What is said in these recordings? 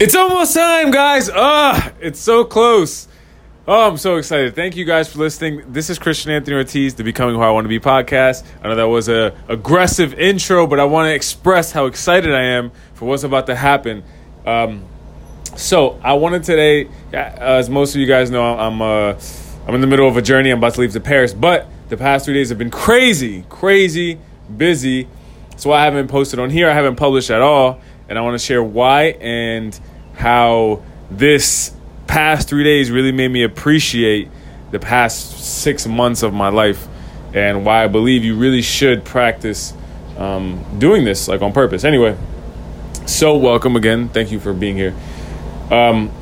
It's almost time, guys. Ah, it's so close. Oh, I'm so excited. Thank you guys for listening. This is Christian Anthony Ortiz, the Becoming Who I Want to Be podcast. I know that was a aggressive intro, but I want to express how excited I am for what's about to happen. Um, so I wanted today, as most of you guys know, I'm uh, I'm in the middle of a journey. I'm about to leave to Paris, but the past three days have been crazy, crazy, busy. So I haven't posted on here. I haven't published at all, and I want to share why and how this past three days really made me appreciate the past six months of my life and why I believe you really should practice um, doing this like on purpose. Anyway, so welcome again. Thank you for being here. Um,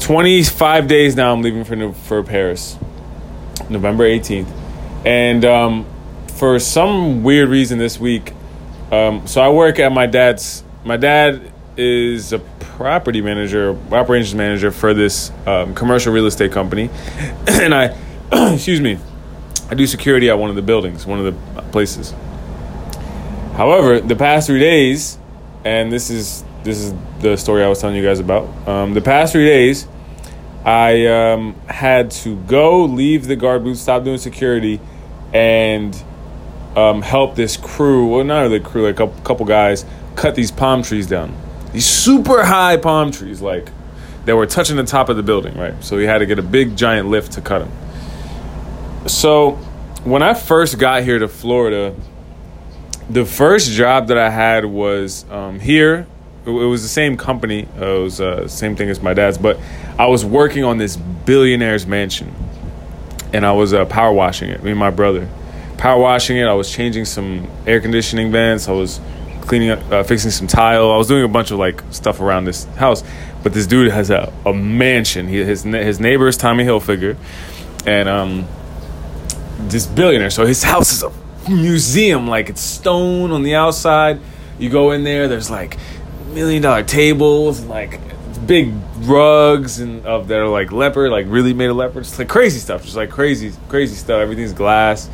25 days now I'm leaving for, for Paris, November 18th. And um, for some weird reason this week, um, so I work at my dad's, my dad is a property manager, operations manager for this um, commercial real estate company, and I, excuse me, I do security at one of the buildings, one of the places. However, the past three days, and this is this is the story I was telling you guys about. Um, the past three days, I um, had to go leave the guard booth, stop doing security, and um, help this crew. Well, not really crew, like a couple, couple guys cut these palm trees down these super high palm trees, like that were touching the top of the building, right? So he had to get a big giant lift to cut them. So when I first got here to Florida, the first job that I had was um, here. It, was the same company. It was uh, same thing as my dad's, but I was working on this billionaire's mansion, and I was uh, power washing it. Me and my brother, power washing it. I was changing some air conditioning vents. I was cleaning up, uh, fixing some tile. I was doing a bunch of like stuff around this house, but this dude has a, a mansion. He, his his neighbor is Tommy Hilfiger, and um, this billionaire. So his house is a museum. Like it's stone on the outside. You go in there. There's like million dollar tables, like big rugs and of that are like leopard, like really made of leopard. It's like crazy stuff. Just like crazy, crazy stuff. Everything's glass.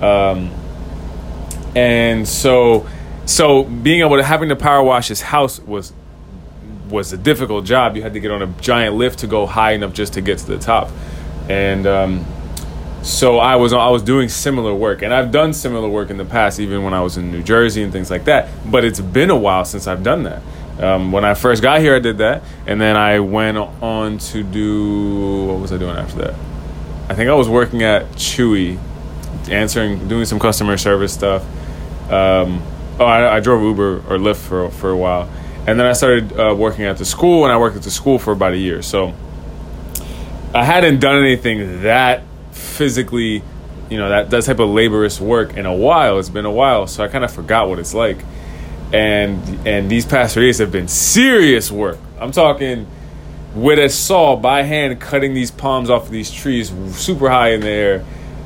Um, and so so being able to having to power wash his house was was a difficult job. You had to get on a giant lift to go high enough just to get to the top, and um, so I was I was doing similar work, and I've done similar work in the past, even when I was in New Jersey and things like that. But it's been a while since I've done that. Um, when I first got here, I did that, and then I went on to do what was I doing after that? I think I was working at Chewy, answering, doing some customer service stuff. Um, oh, I, I, drove Uber or Lyft for for a while, and then I started uh, working at the school, and I worked at the school for about a year. So I hadn't done anything that physically, you know, that that type of laborious work in a while. It's been a while, so I kind of forgot what it's like. And and these past three days have been serious work. I'm talking with a saw by hand, cutting these palms off of these trees, super high in the air,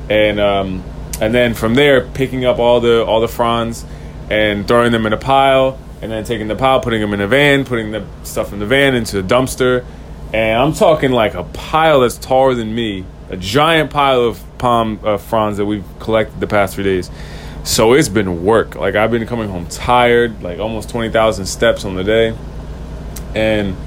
and um, and then from there picking up all the all the fronds and throwing them in a pile, and then taking the pile, putting them in a van, putting the stuff in the van into a dumpster. And I'm talking like a pile that's taller than me, a giant pile of palm uh, fronds that we've collected the past few days. So it's been work. Like I've been coming home tired, like almost 20,000 steps on the day. And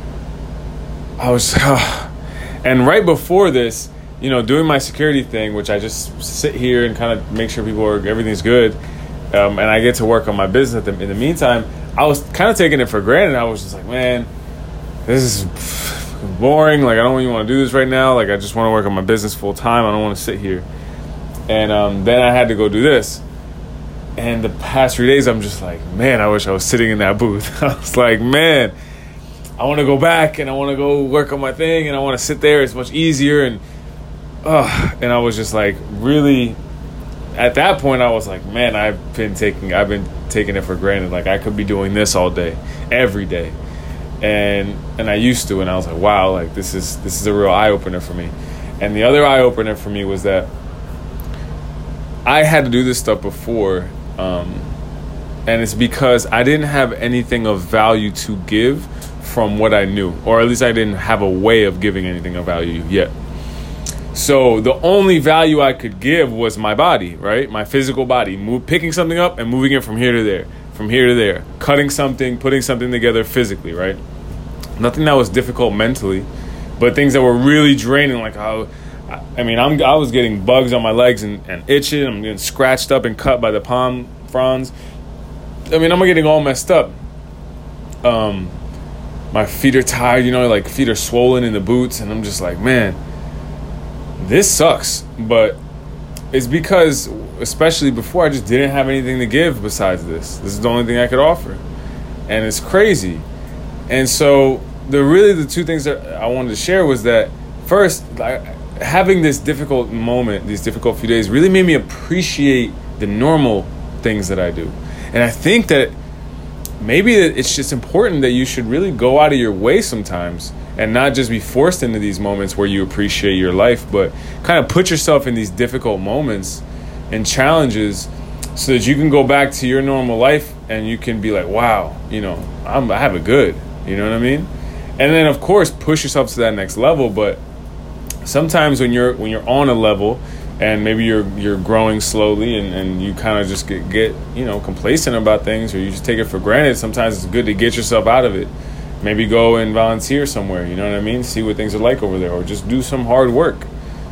I was, uh, and right before this, you know, doing my security thing, which I just sit here and kind of make sure people are, everything's good um, and I get to work on my business. In the meantime, I was kind of taking it for granted. I was just like, man, this is boring. Like, I don't even want to do this right now. Like, I just want to work on my business full time. I don't want to sit here. And um, then I had to go do this. And the past three days, I'm just like, man, I wish I was sitting in that booth. I was like, man, I want to go back and I want to go work on my thing and I want to sit there. It's much easier. And, uh, and I was just like, really at that point I was like, man, I've been taking I've been taking it for granted. Like I could be doing this all day, every day. And and I used to and I was like, wow, like this is this is a real eye opener for me. And the other eye opener for me was that I had to do this stuff before. Um, and it's because I didn't have anything of value to give from what I knew, or at least I didn't have a way of giving anything of value yet. So the only value I could give was my body, right? My physical body, move, picking something up and moving it from here to there, from here to there, cutting something, putting something together physically, right? Nothing that was difficult mentally, but things that were really draining, like how. I mean, I'm I was getting bugs on my legs and, and itching. I'm getting scratched up and cut by the palm fronds. I mean, I'm getting all messed up. Um, my feet are tired, you know, like feet are swollen in the boots, and I'm just like, man, this sucks. But it's because, especially before, I just didn't have anything to give besides this. This is the only thing I could offer, and it's crazy. And so, the really the two things that I wanted to share was that first, like, having this difficult moment, these difficult few days, really made me appreciate the normal things that I do, and I think that maybe it's just important that you should really go out of your way sometimes and not just be forced into these moments where you appreciate your life, but kind of put yourself in these difficult moments and challenges so that you can go back to your normal life and you can be like, wow, you know, I'm, I have it good. You know what I mean? And then of course push yourself to that next level. But sometimes when you're when you're on a level and maybe you're you're growing slowly and, and you kind of just get, get you know complacent about things or you just take it for granted sometimes it's good to get yourself out of it. Maybe go and volunteer somewhere you know what i mean? See what things are like over there or just do some hard work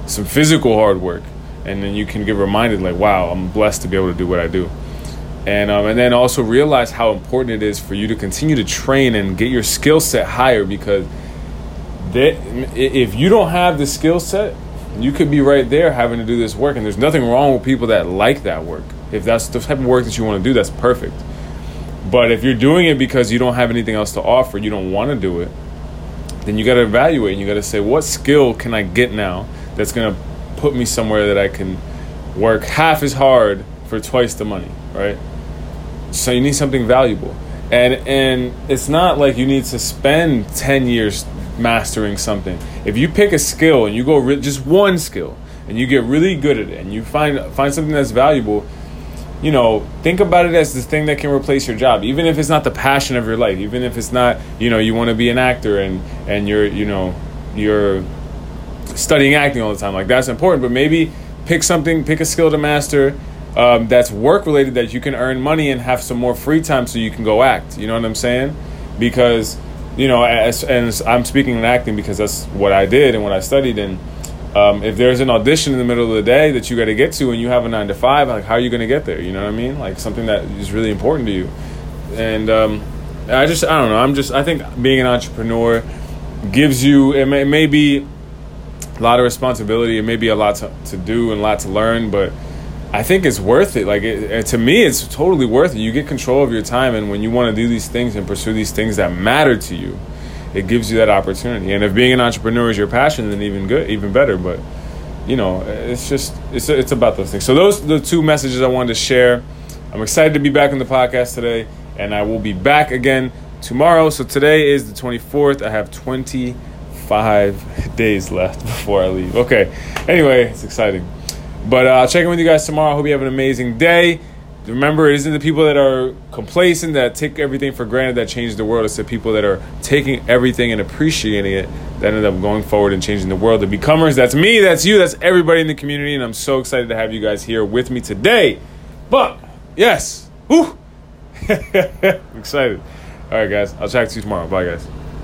some physical hard work. And then you can get reminded like wow i'm blessed to be able to do what i do. And um, and then also realize how important it is for you to continue to train and get your skill set higher because that, if you don't have the skill set you could be right there having to do this work and there's nothing wrong with people that like that work. If that's the type of work that you want to do that's perfect. But if you're doing it because you don't have anything else to offer you don't want to do it then you got to evaluate and you got to say what skill can i get now that's going to put me somewhere that i can work half as hard for twice the money right? So you need something valuable. And and it's not like you need to spend 10 years mastering something. If you pick a skill and you go re- just one skill and you get really good at it and you find find something that's valuable, you know, think about it as the thing that can replace your job, even if it's not the passion of your life, even if it's not, you know, you want to be an actor and and you're, you know, you're studying acting all the time. Like that's important, but maybe pick something, pick a skill to master um, that's work related that you can earn money and have some more free time so you can go act. You know what I'm saying? Because you know, as, and I'm speaking in acting because that's what I did and what I studied. And um, if there's an audition in the middle of the day that you got to get to and you have a nine to five, like how are you going to get there? You know what I mean? Like something that is really important to you. And um, I just, I don't know. I'm just, I think being an entrepreneur gives you, it may, it may be a lot of responsibility. It may be a lot to, to do and a lot to learn, but I think it's worth it. Like it, uh, to me, it's totally worth it. You get control of your time, and when you want to do these things and pursue these things that matter to you, it gives you that opportunity. And if being an entrepreneur is your passion, then even good, even better. But you know, it's just it's it's about those things. So those the two messages I wanted to share. I'm excited to be back on the podcast today, and I will be back again tomorrow. So today is the 24th. I have 25 days left before I leave. Okay. Anyway, it's exciting. But uh, I'll check in with you guys tomorrow. I hope you have an amazing day. Remember, it isn't the people that are complacent, that take everything for granted, that change the world. It's the people that are taking everything and appreciating it that end up going forward and changing the world. The becomers, that's me, that's you, that's everybody in the community. And I'm so excited to have you guys here with me today. But, yes, woo, excited. All right, guys, I'll talk to you tomorrow. Bye, guys.